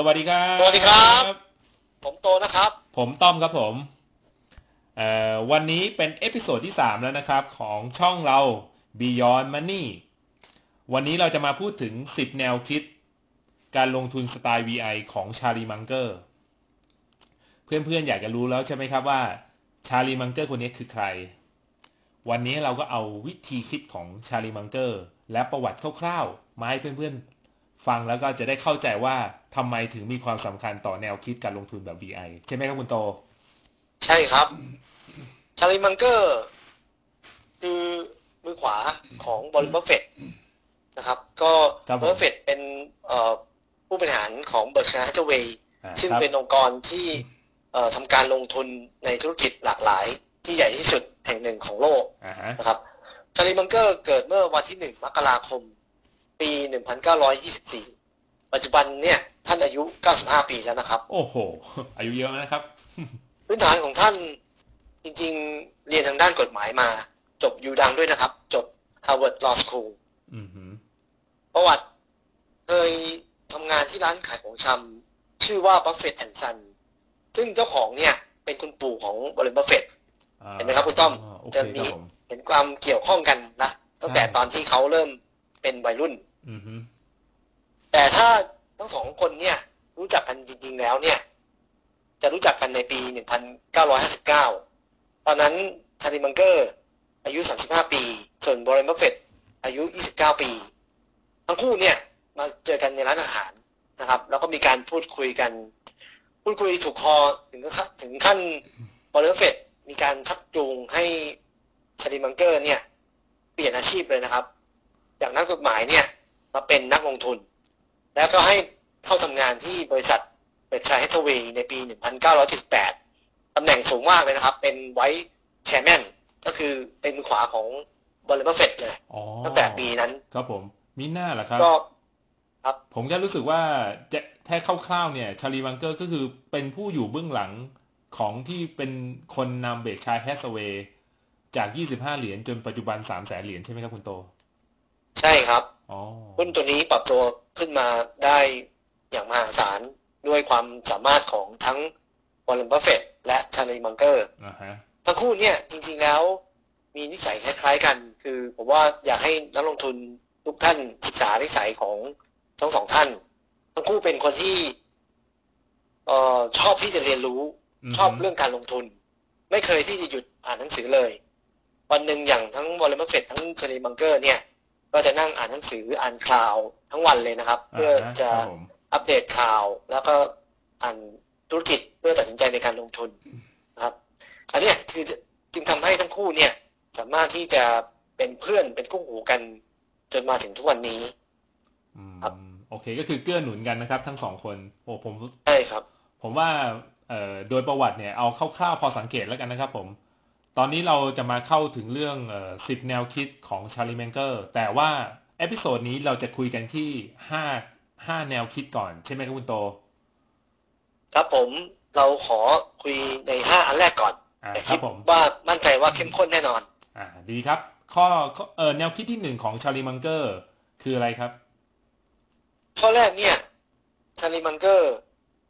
สวัสดีครับสวัสดีครับ ผมโตนะครับ ผมต้อมครับผมเอ่อวันนี้เป็น episode ที่ 3 แล้วนะครับ ของช่องเรา Beyond Money วันนี้เราจะมาพูดถึง 10 แนวคิด การลงทุนสไตล์ VI ของชาร์ลีมังเกอร์เพื่อนๆ อยากจะรู้แล้วใช่ไหมครับว่าชาร์ลีมังเกอร์คนนี้คือใคร วันนี้เราก็เอาวิธีคิดของชาร์ลีมังเกอร์และประวัติคร่าวๆ มาให้เพื่อนๆ ฟังแล้วก็จะได้เข้าใจว่าทำไมถึงมีความสำคัญต่อแนวคิดการลงทุนแบบ VI ใช่ไหมครับคุณโต ใช่ครับชาร์ลีมังเกอร์คือมือขวาของบริบัฟเฟตนะครับก็ครับผมบริบัฟเฟตเป็นเอ่อผู้บริหารของ Berkshire Hathaway อ่าซึ่งครับเป็นองค์กรที่เอ่อทำการลงทุนในธุรกิจหลากหลาย ที่ใหญ่ที่สุดแห่งหนึ่งของโลกอ่าฮะนะครับชาลีมังเกอร์เกิดเมื่อวันที่หนึ่งมกราคม ปี 1924 ปัจจุบันเนี่ยท่านอายุ 95 ปีแล้วนะครับ โอ้โห อายุเยอะนะครับ พื้นฐานของท่านจริงๆ เรียนทางด้านกฎหมายมา จบยูดังด้วยนะครับ จบ Harvard Law School อือหือประวัติเคยทำงานที่ร้านขายของชำชื่อว่า Buffett and Son ซึ่งเจ้าของเนี่ย เป็นคุณปู่ของบริบัฟเฟตอ่าเห็นไหมครับคุณต้อมโอเคจะคมีรับผมเห็นความเกี่ยวข้องกันนะตั้งแต่ใช่ตอนที่เขาเริ่มเป็นวัยรุ่นอือหือ แต่ถ้าทั้งสองคนเนี่ย รู้จักกันจริงๆแล้วเนี่ย จะรู้จักกันในปี 1959 ตอนนั้นชาร์ลีมังเกอร์อายุ 35 ปี ส่วนบร n นบัฟเฟตอายุ 29 ปี ทั้งคู่เนี่ยมาเจอกันในร้านอาหารนะครับ แล้วก็มีการพูดคุยกัน พูดคุยถูกคอถึงขั้นถึงขั้นบร n นบัฟเฟตมีการชักจูงให้ชาร์ลีมังเกอร์เนี่ย เปลี่ยนอาชีพเลยนะครับ จากนักกฎหมายเนี่ย มาเป็นนักลงทุน แล้วก็ให้เข้าทำงานที่บริษัท Berkshire Hathaway ในปี 1978ตำแหน่งสูงมากเลยนะครับ เป็น vice chairman ก็คือเป็นมือขวาของบริบัฟเฟตเลยอ๋อตั้งแต่ปีนั้น ครับผมมีหน้าเหรอครับก็ผมแค่รู้สึกว่าจะแค่คร่าวๆเนี่ย ชาร์ลี มังเกอร์ก็คือเป็นผู้อยู่เบื้องหลังของที่เป็นคนนำ Berkshire Hathaway จาก 25 เหรียญจนปัจจุบัน3 0 0แสนเหรียญใช่ไหมครับคุณโต ใช่ครับอ๋อ หุ้นตัวนี้ปรับตัวขึ้นมาได้อย่างมหาศาลด้วยความสามารถของทั้งบริบัฟเฟตและชาร์ลีมังเกอร์อ่าฮะทั้งคู่เนี่ยจริงๆแล้วมีนิสัยคล้ายๆกัน คือผมว่าอยากให้นักลงทุนทุกท่านศึกษานิสัยของทั้งสองท่าน ทั้งคู่เป็นคนที่เอ่อชอบที่จะเรียนรู้มชอบเรื่องการลงทุน ไม่เคยที่จะหยุดอ่านหนังสือเลย วันหนึ่งอย่างทั้งวอลเลย์เฟตทั้งคารีบังเกอร์เนี่ย ก็จะนั่งอ่านหนังสืออ่านข่าวทั้งวันเลยนะครับ เพื่อฮจะครับผมอัปเดตข่าวแล้วก็อ่านธุรกิจเพื่อตัดสินใจในการลงทุนนะครับ อันเนี้ยคือจึงทำให้ทั้งคู่เนี่ยสามารถที่จะเป็นเพื่อนเป็นคู่หูกันจนมาถึงทุกวันนี้อืมครับโอเคก็คือเกื้อหนุนกันนะครับ ทั้งสองคนโอ้ผมใช่ครับ ผมว่าเอ่อโดยประวัติเนี่ยเอาคร่าวๆพอสังเขปแล้วกันนะครับ ผม ตอนนี้เราจะมาเข้าถึงเรื่องเอ่อสิบแนวคิดของชาร์ลี มังเกอร์แต่ว่า episode นี้เราจะคุยกันที่ห้าห้าแนวคิดก่อน ใช่ไหมครับคุณโต ครับผมเราขอคุยในห้าอันแรกก่อนอ่าแต่ครัคิบดผมว่ามั่นใจว่าเข้มข้นแน่นอน อ่า ดีครับข้อข้อเออแนวคิดที่หนึ่งของชาลีมังเกอร์คืออะไรครับ ข้อแรกเนี่ยชาลีมังเกอร์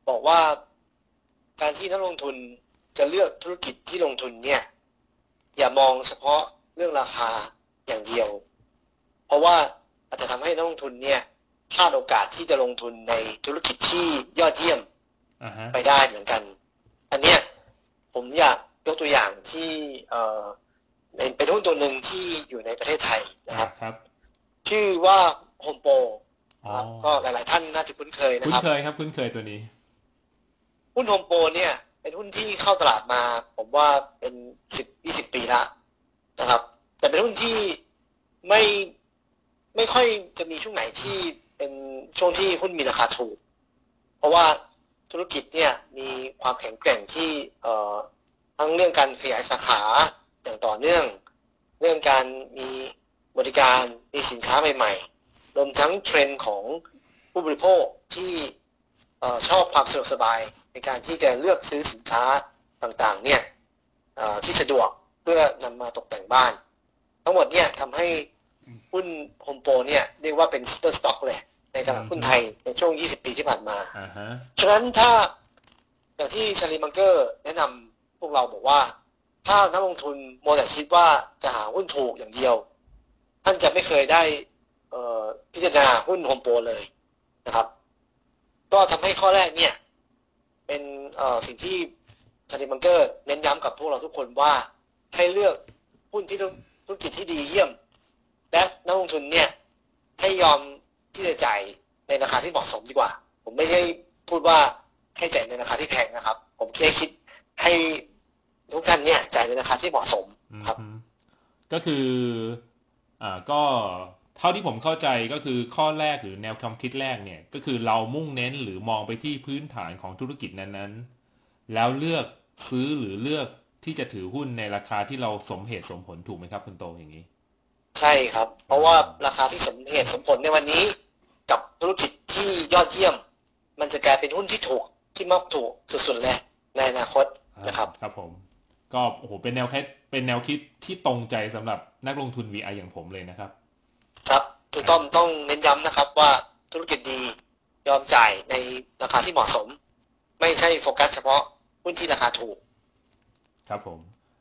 บอกว่าการที่นักลงทุนจะเลือกธุรกิจที่ลงทุนเนี่ย อย่ามองเฉพาะเรื่องราคาอย่างเดียว เพราะว่าอาจจะทำให้นักลงทุนเนี่ยพลาดโอกาสที่จะลงทุนในธุรกิจที่ยอดเยี่ยมอ่าฮะไปได้เหมือนกัน อันเนี้ยผมอยากยกตัวอย่างที่เอ่อในเป็นหุ้นตัวหนึ่งที่อยู่ในประเทศไทยนะครับครับชื่อว่าโฮมโปร อ๋อครับก็หลาย ๆ ท่านน่าจะคุ้นเคยนะคุ้คนรับเคยครับ คุ้นเคยตัวนี้ หุ้นโฮมโปรเนี่ย เป็นหุ้นที่เข้าตลาดมา ผมว่าเป็นสิบยี่สิบปีละนะครับ แต่เป็นหุ้นที่ไม่ไม่ค่อยจะมีช่วงไหนที่เป็นช่วงที่หุ้นมีราคาถูก เพราะว่าธุรกิจเนี่ยมีความแข็งแกร่งที่เอ่อทั้งเรื่องการขยายสาขาอย่างต่อเนื่อง เรื่องการมีบริการมีสินค้าใหม่ๆ รวมทั้งเทรนด์ของผู้บริโภคที่ออชอบความสะดวกสบาย การที่จะเลือกซื้อสินค้าต่างๆเนี่ยเอ่อที่สะดวกเพื่อนำมาตกแต่งบ้าน ทั้งหมดเนี่ยทำให้หุ้นโฮมโปรเนี่ยเรียกว่าเป็น super stock เลย ในตลาดหุ้นไทยในช่วง 20 ปีที่ผ่านมาอ่าฮะฉะนั้นถ้าอย่างที่ชาลีมังเกอร์แนะนำพวกเราบอกว่า ถ้านักลงทุนมัวแต่คิดว่าจะหาหุ้นถูกอย่างเดียว ท่านจะไม่เคยได้เอ่อพิจารณาหุ้นโฮมโปรเลยนะครับ ก็ทำให้ข้อแรกเนี่ย เป็นสิ่งที่ชาลีมังเกอร์เน้นย้ำกับพวกเราทุกคนว่าให้เลือกหุ้นที่ธุรกิจที่ดีเยี่ยม และนักลงทุนเนี่ยให้ยอมที่จะจ่ายในราคาที่เหมาะสมดีกว่า ผมไม่ใช่พูดว่าให้จ่ายในราคาที่แพงนะครับ ผมแค่คิดให้ทุกท่านเนี่ยจ่ายในราคาที่เหมาะสมครับ ก็คืออ่าก็ เท่าที่ผมเข้าใจก็คือข้อแรกหรือแนวความคิดแรกเนี่ยก็คือเรามุ่งเน้นหรือมองไปที่พื้นฐานของธุรกิจนั้นๆ แล้วเลือกซื้อหรือเลือกที่จะถือหุ้นในราคาที่เราสมเหตุสมผลถูกไหมครับคุณโตอย่างนี้ ใช่ครับ เพราะว่าราคาที่สมเหตุสมผลในวันนี้ กับธุรกิจที่ยอดเยี่ยม มันจะกลายเป็นหุ้นที่ถูกที่มักถูกสุดๆเลยในอนาคตนะครับครับผม ก็โอ้โหเป็นแนวคิดเป็นแนวคิดที่ตรงใจสำหรับนักลงทุน VI อย่างผมเลยนะครับครับถูก ต้องต้องเน้นย้ำนะครับว่าธุรกิจดียอมจ่ายในราคาที่เหมาะสม ไม่ใช่โฟกัสเฉพาะหุ้นที่ราคาถูก ครับผม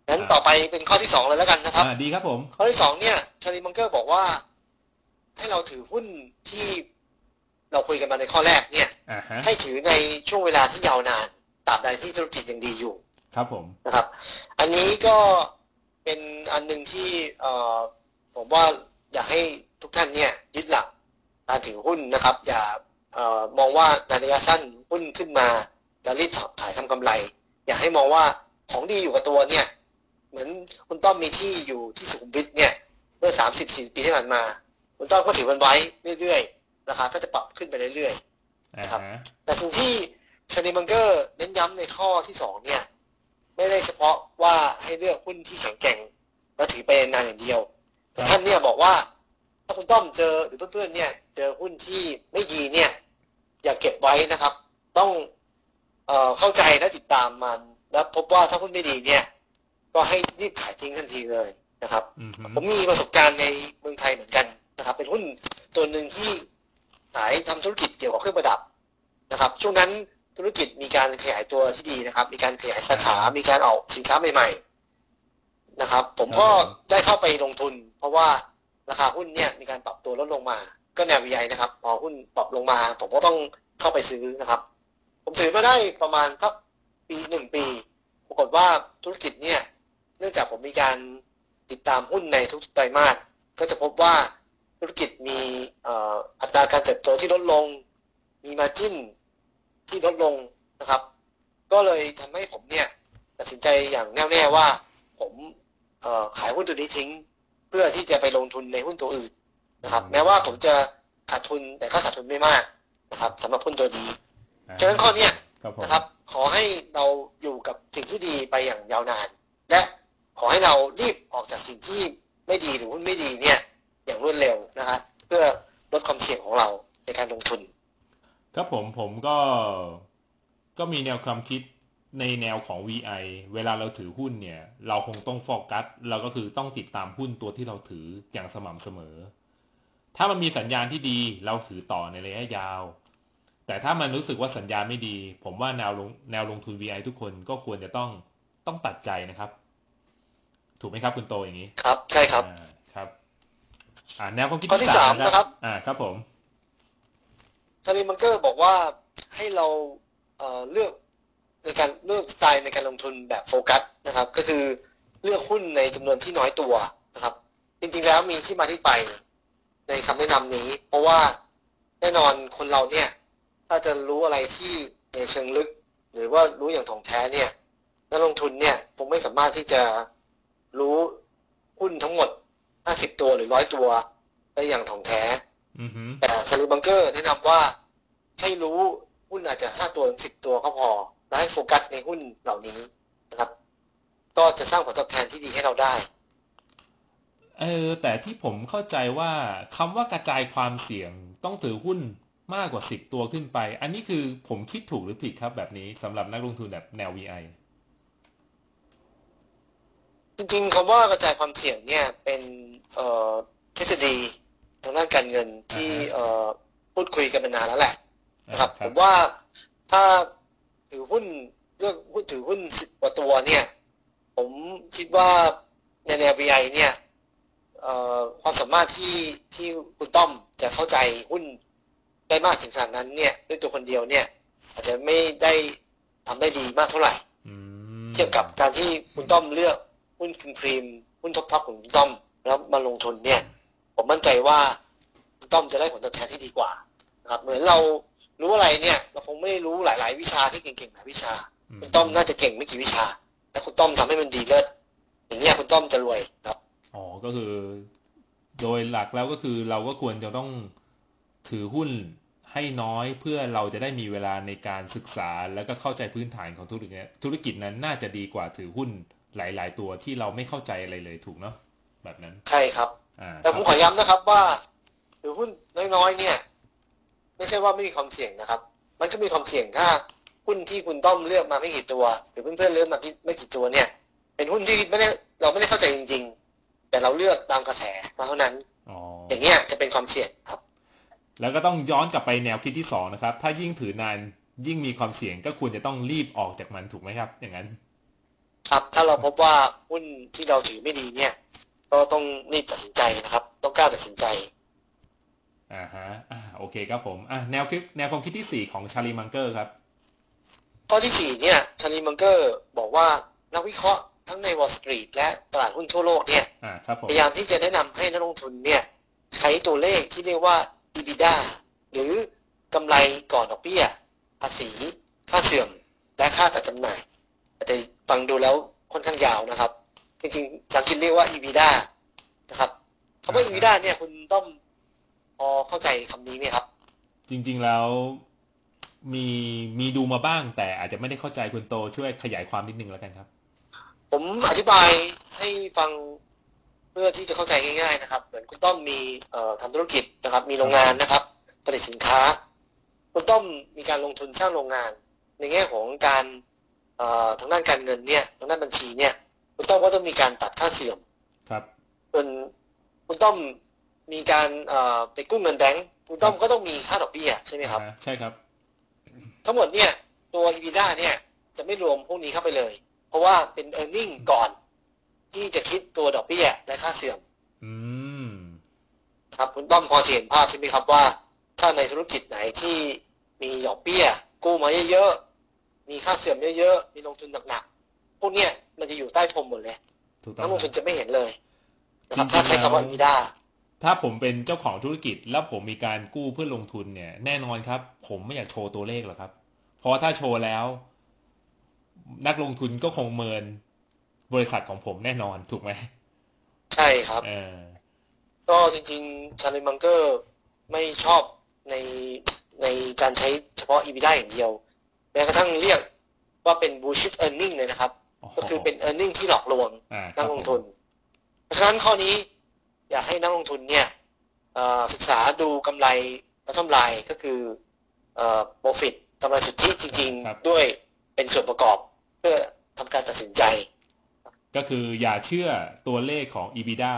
งั้นต่อไปเป็นข้อที่สองเลยแล้วกันนะครับอ่าดีครับผม ข้อที่สองเนี่ยชาลีมังเกอร์บอกว่า ให้เราถือหุ้นที่เราคุยกันมาในข้อแรกเนี่ยอ่าฮะให้ถือในช่วงเวลาที่ยาวนานตราบใดที่ธุรกิจยังดีอยู่ ครับผมนะครับ อันนี้ก็เป็นอันหนึ่งที่เอ่อผมว่าอยากให้ ทุกท่านเนี่ยยึดหลักการถือหุ้นนะครับ อย่าเอ่อมองว่าในระยะสั้นหุ้นขึ้นมาจะรีบขายทำกำไร อยากให้มองว่าของดีอยู่กับตัวเนี่ย เหมือนคุณต้อมมีที่อยู่ที่สุขุมวิทเนี่ยเมื่อสามสิบสี่ปีที่ผ่านมา คุณต้อมก็ถือมันไว้เรื่อยๆราคาก็จะปรับขึ้นไปเรื่อยๆอ่าครับฮะแต่สิ่งที่ชานีมังเกอร์เน้นย้ำในข้อที่สองเนี่ย ไม่ได้เฉพาะว่าให้เลือกหุ้นที่แข็งแกร่งแล้วถือไปนานอย่างเดียวแต่ท่านเนี่ยบอกว่า ถ้าคุณต้อมเจอหรือเพื่อนๆเนี่ย เจอหุ้นที่ไม่ดีเนี่ย อย่าเก็บไว้นะครับ ต้องเอ่อเข้าใจและติดตามมัน แล้วพบว่าถ้าหุ้นไม่ดีเนี่ย ก็ให้รีบขายทิ้งทันทีเลยนะครับอืมฮึผมมีประสบการณ์ในเมืองไทยเหมือนกันนะครับ เป็นหุ้นตัวหนึ่งที่ขายทำธุรกิจเกี่ยวกับเครื่องประดับนะครับ ช่วงนั้นธุรกิจมีการขยายตัวที่ดีนะครับ มีการขยายสาขา มีการออกสินค้าใหม่ ๆ นะครับ ผมก็ได้เข้าไปลงทุน เพราะว่า ราคาหุ้นเนี่ยมีการปรับตัวลดลงมา ก็แนววิยนะครับ พอหุ้นปรับลงมา ผมก็ต้องเข้าไปซื้อนะครับ ผมถือมาได้ประมาณสักปีหนึ่งปี ปรากฏว่าธุรกิจเนี่ยเนื่องจากผมมีการติดตามหุ้นในทุกไตรมาสก็จะพบว่าธุรกิจมีอัตราการเติบโตที่ลดลง มีมาจิ้นที่ลดลงนะครับ ก็เลยทำให้ผมเนี่ยตัดสินใจอย่างแน่วแน่ว่าผมขายหุ้นตัวนี้ทิ้ง เพื่อที่จะไปลงทุนในหุ้นตัวอื่นนะครับ แม้ว่าผมจะขาดทุนแต่ก็ขาดทุนไม่มากนะครับสำหรับหุ้นตัวนี้ฉะนั้นข้อเนี้ยครับผมนะครับ ขอให้เราอยู่กับสิ่งที่ดีไปอย่างยาวนาน และขอให้เรารีบออกจากสิ่งที่ไม่ดีหรือหุ้นไม่ดีเนี่ย อย่างรวดเร็วนะครับเพื่อลดความเสี่ยงของเราในการลงทุน ครับผมผมก็ก็มีแนวความคิด ในแนวของ VI เวลาเราถือหุ้นเนี่ย เราคงต้องโฟกัสเราก็คือต้องติดตามหุ้นตัวที่เราถืออย่างสม่ำเสมอ ถ้ามันมีสัญญาณที่ดีเราถือต่อในระยะยาว แต่ถ้ามันรู้สึกว่าสัญญาณไม่ดี ผมว่าแนวลงแนวลงทุน VI ทุกคนก็ควรจะต้องต้องตัดใจนะครับ ถูกไหมครับคุณโตอย่างนี้ ครับใช่ครับอ่าครับอ่าแนวความคิดข้อที่สามนะครับ อ่าครับผมทารีมังเกอร์บอกว่าให้เราเอ่อเลือก ในการเลือกสไตล์ในการลงทุนแบบโฟกัสนะครับ ก็คือเลือกหุ้นในจำนวนที่น้อยตัวนะครับ จริงๆแล้วมีที่มาที่ไปในคำแนะนำนี้ เพราะว่าแน่นอนคนเราเนี่ย ถ้าจะรู้อะไรที่ในเชิงลึก หรือว่ารู้อย่างถ่องแท้เนี่ยนักลงทุนเนี่ยคงไม่สามารถที่จะรู้หุ้นทั้งหมด 50 ตัวหรือร้อยตัวได้อย่างถ่องแท้อือฮึแต่ซารูบังเกอร์แนะนำว่าให้รู้หุ้นอาจจะห้าตัวสิบตัวก็พอ และให้โฟกัสในหุ้นเหล่านี้นะครับ ก็จะสร้างผลตอบแทนที่ดีให้เราได้ เออ แต่ที่ผมเข้าใจว่าคำว่ากระจายความเสี่ยงต้องถือหุ้นมากกว่าสิบตัวขึ้นไป อันนี้คือผมคิดถูกหรือผิดครับแบบนี้สำหรับนักลงทุนแบบแนว VI จริงๆคำว่ากระจายความเสี่ยงเนี่ยเป็นเอ่อทฤษฎีทางด้านการเงินที่อ่าฮะเอ่อผพูดคุยกันมานานแล้วแหละอ่านะครับคผรับมว่าถ้า ถือหุ้นเลือกหุ้นถือหุ้นสิบกว่าตัวเนี่ย ผมคิดว่าในแนว VI เนี่ยเอ่อความสามารถที่ที่คุณต้อมจะเข้าใจหุ้นได้มากถึงขนาดนั้นเนี่ย ด้วยตัวคนเดียวเนี่ย อาจจะไม่ได้ทำได้ดีมากเท่าไหร่อืมเทียบกับการที่คุณต้อมเลือกหุ้น cream cream หุ้น top top ของคุณต้อมแล้วมาลงทุนเนี่ย ผมมั่นใจว่าคุณต้อมจะได้ผลตอบแทนที่ดีกว่านะครับ เหมือนเรา รู้อะไรเนี่ยเราคงไม่ได้รู้หลาย ๆ วิชาที่เก่งๆหลายวิชา คุณต้อมน่าจะเก่งไม่กี่วิชาแต่คุณต้อมทำให้มันดีเลิศอย่างเงี้ยคุณต้อมจะรวยครับอ๋อก็คือ โดยหลักแล้วก็คือเราก็ควรจะต้องถือหุ้นให้น้อยเพื่อเราจะได้มีเวลาในการศึกษาแล้วก็เข้าใจพื้นฐานของธุรกิจเนี่ยธุรกิจนั้นน่าจะดีกว่าถือหุ้นหลาย ๆ ตัวที่เราไม่เข้าใจอะไรเลยถูกเนาะแบบนั้น ใช่ครับอ่าแต่ผมขอย้ำนะครับว่าถือหุ้นน้อย ๆ เนี่ย ไม่ใช่ว่าไม่มีความเสี่ยงนะครับ มันก็มีความเสี่ยงถ้าหุ้นที่คุณต้อมเลือกมาไม่กี่ตัว หรือเพื่อนๆเลือกมาไม่กี่ตัวเนี่ย เป็นหุ้นที่ไม่ได้เราไม่ได้เข้าใจจริง ๆ แต่เราเลือกตามกระแสมาเท่านั้นอ๋ออย่างเงี้ยจะเป็นความเสี่ยงครับ แล้วก็ต้องย้อนกลับไปแนวคิดที่สองนะครับ ถ้ายิ่งถือนานยิ่งมีความเสี่ยงก็ควรจะต้องรีบออกจากมันถูกไหมครับ อย่างนั้น ครับถ้าเราพบว่าหุ้นที่เราถือไม่ดีเนี่ย ก็ต้องรีบตัดสินใจนะครับ ต้องกล้าตัดสินใจ อ่าฮะอ่าโอเคครับผมอะแนวคิดแนวความคิดที่สี่ของชาลีมังเกอร์ครับ ข้อที่สี่เนี่ยชาลีมังเกอร์บอกว่านักวิเคราะห์ทั้งใน Wall Street และตลาดหุ้นทั่วโลกเนี่ยอ่าครับผมพยายามที่จะแนะนำให้นักลงทุนเนี่ยใช้ตัวเลขที่เรียกว่า EBITDA หรือกำไรก่อนดอกเบี้ย ภาษี ค่าเสื่อม และค่าจัดจำหน่ายแต่ฟังดูแล้วค่อนข้างยาวนะครับ จริงๆสังกฤษเรียกว่า EBITDA นะครับคำว่า EBITDA เนี่ยคุณต้อง พอเข้าใจคำนี้ไหมครับ จริง ๆแล้วมีมีดูมาบ้าง แต่อาจจะไม่ได้เข้าใจคุณโตช่วยขยายความนิดนึงแล้วกันครับ ผมอธิบายให้ฟังเพื่อที่จะเข้าใจง่ายๆนะครับ เหมือนคุณต้อมมีเอ่อทำธุรกิจนะครับ มีโรงงานนะครับ ผลิตสินค้า คุณต้อมมีการลงทุนสร้างโรงงาน ในแง่ของการเอ่อทางด้านการเงินเนี่ยทางด้านบัญชีเนี่ย คุณต้อมก็ต้องมีการตัดค่าเสื่อมครับส่วนคุณต้อม มีการเอ่อไปกู้เงินแบงก์คุณต้อมก็ต้องมีค่าดอกเบี้ยใช่ไหมครับอ่าใช่ครับ ทั้งหมดเนี่ยตัว EBITDA เนี่ยจะไม่รวมพวกนี้เข้าไปเลย เพราะว่าเป็น e a r n i n g ก่อน ที่จะคิดตัวดอกเบี้ยและค่าเสื่อมอืมครับคุณต้อมพอจะเห็นภาพใช่ไหมครับว่า ถ้าในธุรกิจไหนที่มีดอกเบี้ย กู้มาเยอะๆมีค่าเสื่อมเยอะๆมีลงทุนหนักๆพวกเนี้ยมันจะอยู่ใต้พรมหมดเลยถูกต้อนังกลงทุนจะไม่เห็นเลยนะครับจริงๆถ้าใช้คำว่าแล้ว EBITDA ถ้าผมเป็นเจ้าของธุรกิจ แล้วผมมีการกู้เพื่อลงทุนเนี่ย แน่นอนครับ ผมไม่อยากโชว์ตัวเลขหรอกครับ เพราะถ้าโชว์แล้ว นักลงทุนก็คงเมินบริษัทของผมแน่นอนถูกไหมใช่ครับเออก็จริงๆชาลีมังเกอร์ไม่ชอบในในการใช้เฉพาะ EBITDA อย่างเดียว แม้กระทั่งเรียกว่าเป็น bullshit earning เลยนะครับ ก็คือเป็น earning ที่หลอกลวงอ่าคนัรักบลงผมทุน เพราะฉะนั้นข้อนี้ อยากให้นักลงทุนเนี่ยเอ่อศึกษาดูกำไรและกำไรก็คือเอ่อ profit กำไรสุทธิจริง ๆ ด้วยเป็นส่วนประกอบเพื่อทำการตัดสินใจ ก็คืออย่าเชื่อตัวเลขของ EBITDA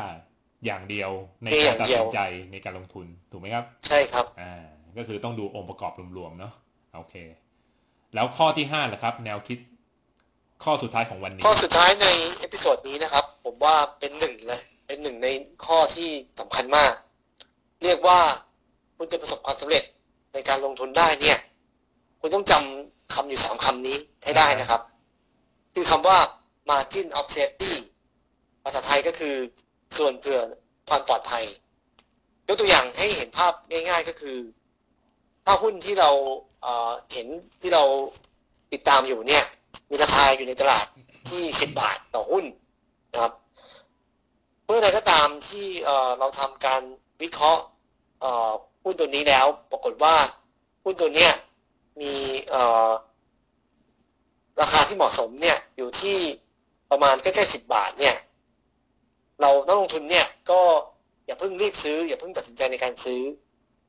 อย่างเดียวในเพียงการอย่างเดียวตัดสินใจในการลงทุนถูกไหมครับ ใช่ครับอ่าก็คือต้องดูองค์ประกอบรวมๆเนาะโอเค แล้วข้อที่ห้าล่ะครับ แนวคิดข้อสุดท้ายของวันนี้ ข้อสุดท้ายใน episode นี้นะครับ ผมว่าเป็นหนึ่งเลย เป็นหนึ่งในข้อที่สำคัญมาก เรียกว่าคุณจะประสบความสำเร็จในการลงทุนได้เนี่ย คุณต้องจำคำอยู่สามคำนี้ให้ได้นะครับ คือคำว่า margin of safety ภาษาไทยก็คือส่วนเผื่อความปลอดภัยยกตัวอย่างให้เห็นภาพง่าย ๆ ก็คือ ถ้าหุ้นที่เราเห็นที่เราติดตามอยู่เนี่ย มีราคาอยู่ในตลาดที่ 10 บาทต่อหุ้นนะครับ มื่อใดก็ตามที่เอ่อเราทำการวิเคราะห์เอ่อหุ้นตัวนี้แล้ว ปรากฏว่าหุ้นตัวเนี้ยมีเอ่อราคาที่เหมาะสมเนี่ยอยู่ที่ประมาณใกล้ๆ10บาทเนี่ย เรานักลงทุนเนี่ยก็อย่าเพิ่งรีบซื้อ อย่าเพิ่งตัดสินใจในการซื้อ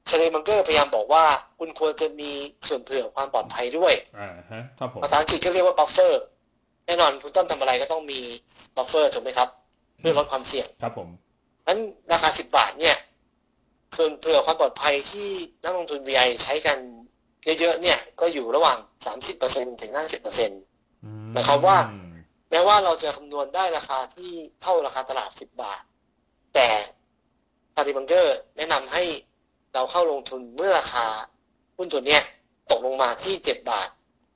เชลมังเกอร์พยายามบอกว่า คุณควรจะมีส่วนเผื่อความปลอดภัยด้วยอ่าฮะครับผมภาษาอังกฤษก็เรียกว่า buffer แน่นอนคุณต้นทำอะไรก็ต้องมี buffer ถูกไหมครับ เพื่อลดความเสี่ยงครับผมนั้นราคา10บาทเนี่ยส่วนเผื่อความปลอดภัยที่นักลงทุน VI ใช้กันเยอะๆเนี่ยก็อยู่ระหว่าง30%ถึง50%อืหมายความว่า แม้ว่าเราจะคำนวณได้ราคาที่เท่าราคาตลาด10บาท แต่ซาริบังเกอร์แนะนำให้เราเข้าลงทุนเมื่อราคาหุ้นตัวเนี้ยตกลงมาที่7บาท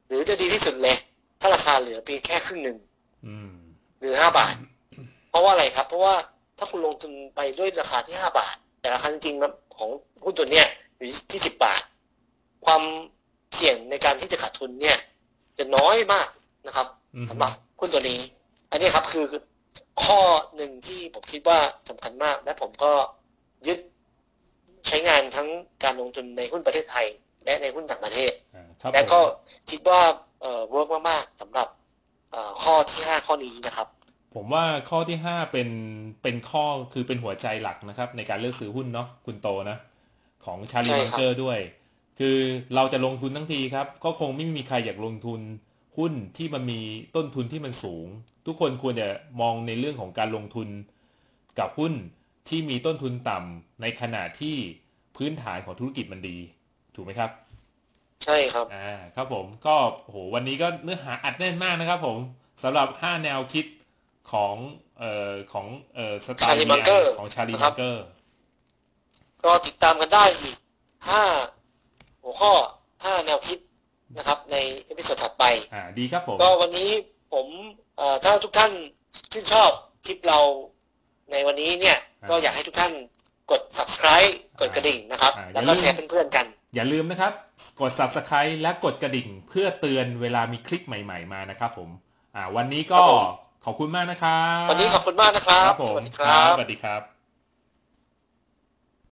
หรือจะดีที่สุดเลย ถ้าราคาเหลือเพียงแค่ครึ่งหนึ่งอืมหรือ5บาท รครับเพราะว่าถ้าคุณลงทุนไปด้วยราคาที่5บาท แต่ราคาจริงๆของหุ้นตัวเนี้ยอยู่ที่10บาท ความเสี่ยงในการที่จะขาดทุนเนี่ย จะน้อยมากนะครับอืมสำหรับหุ้นตัวนี้ อันนี้ครับคือข้อหนึ่งที่ผมคิดว่าสำคัญมาก และผมก็ยึดใช้งานทั้งการลงทุนในหุ้นประเทศไทย และในหุ้นต่างประเทศอ่าครับและผมก็คิดว่าเอ่อ work มากๆสำหรับเอ่อข้อที่ห้าข้อนี้นะครับ ผมว่าข้อที่ห้าเป็นเป็นข้อคือเป็นหัวใจหลักนะครับ ในการเลือกซื้อหุ้นเนาะคุณโตนะ ของชาลีใช่บังครับเกอร์ด้วย คือเราจะลงทุนทั้งทีครับ ก็คงไม่มีใครอยากลงทุนหุ้นที่มันมีต้นทุนที่มันสูง ทุกคนควรจะมองในเรื่องของการลงทุน กับหุ้นที่มีต้นทุนต่ำในขณะที่พื้นฐานของธุรกิจมันดี ถูกไหมครับ ใช่ครับอ่าครับผมก็โอ้โหวันนี้ก็เนื้อหาอัดแน่นมากนะครับ ผมสำหรับ 5 แนวคิด ของเอ่อของเอ่อสไตล์ Charlie BI Munger ของชาลีนะครับับงเกอร์ก็ติดตามกันได้อีกห้าหัวข้อห้าแนวคิดนะครับ ใน episode ถัดไป อ่าดีครับผม ก็วันนี้ผมเอ่อถ้าทุกท่านชื่นชอบคลิปเราในวันนี้เนี่ย ก็อยากให้ทุกท่านกด subscribe กดกระดิ่งนะครับ แล้วก็แชร์เพื่อนๆกัน อย่าลืมนะครับ กด subscribe และกดกระดิ่งเพื่อเตือนเวลามีคลิปใหม่ ๆมานะครับผม อ่า วันนี้ก็ครับผม ขอบคุณมากนะครับ วันนี้ขอบคุณมากนะครับ ครับผมสวัสดีครับ สวัสดีครับ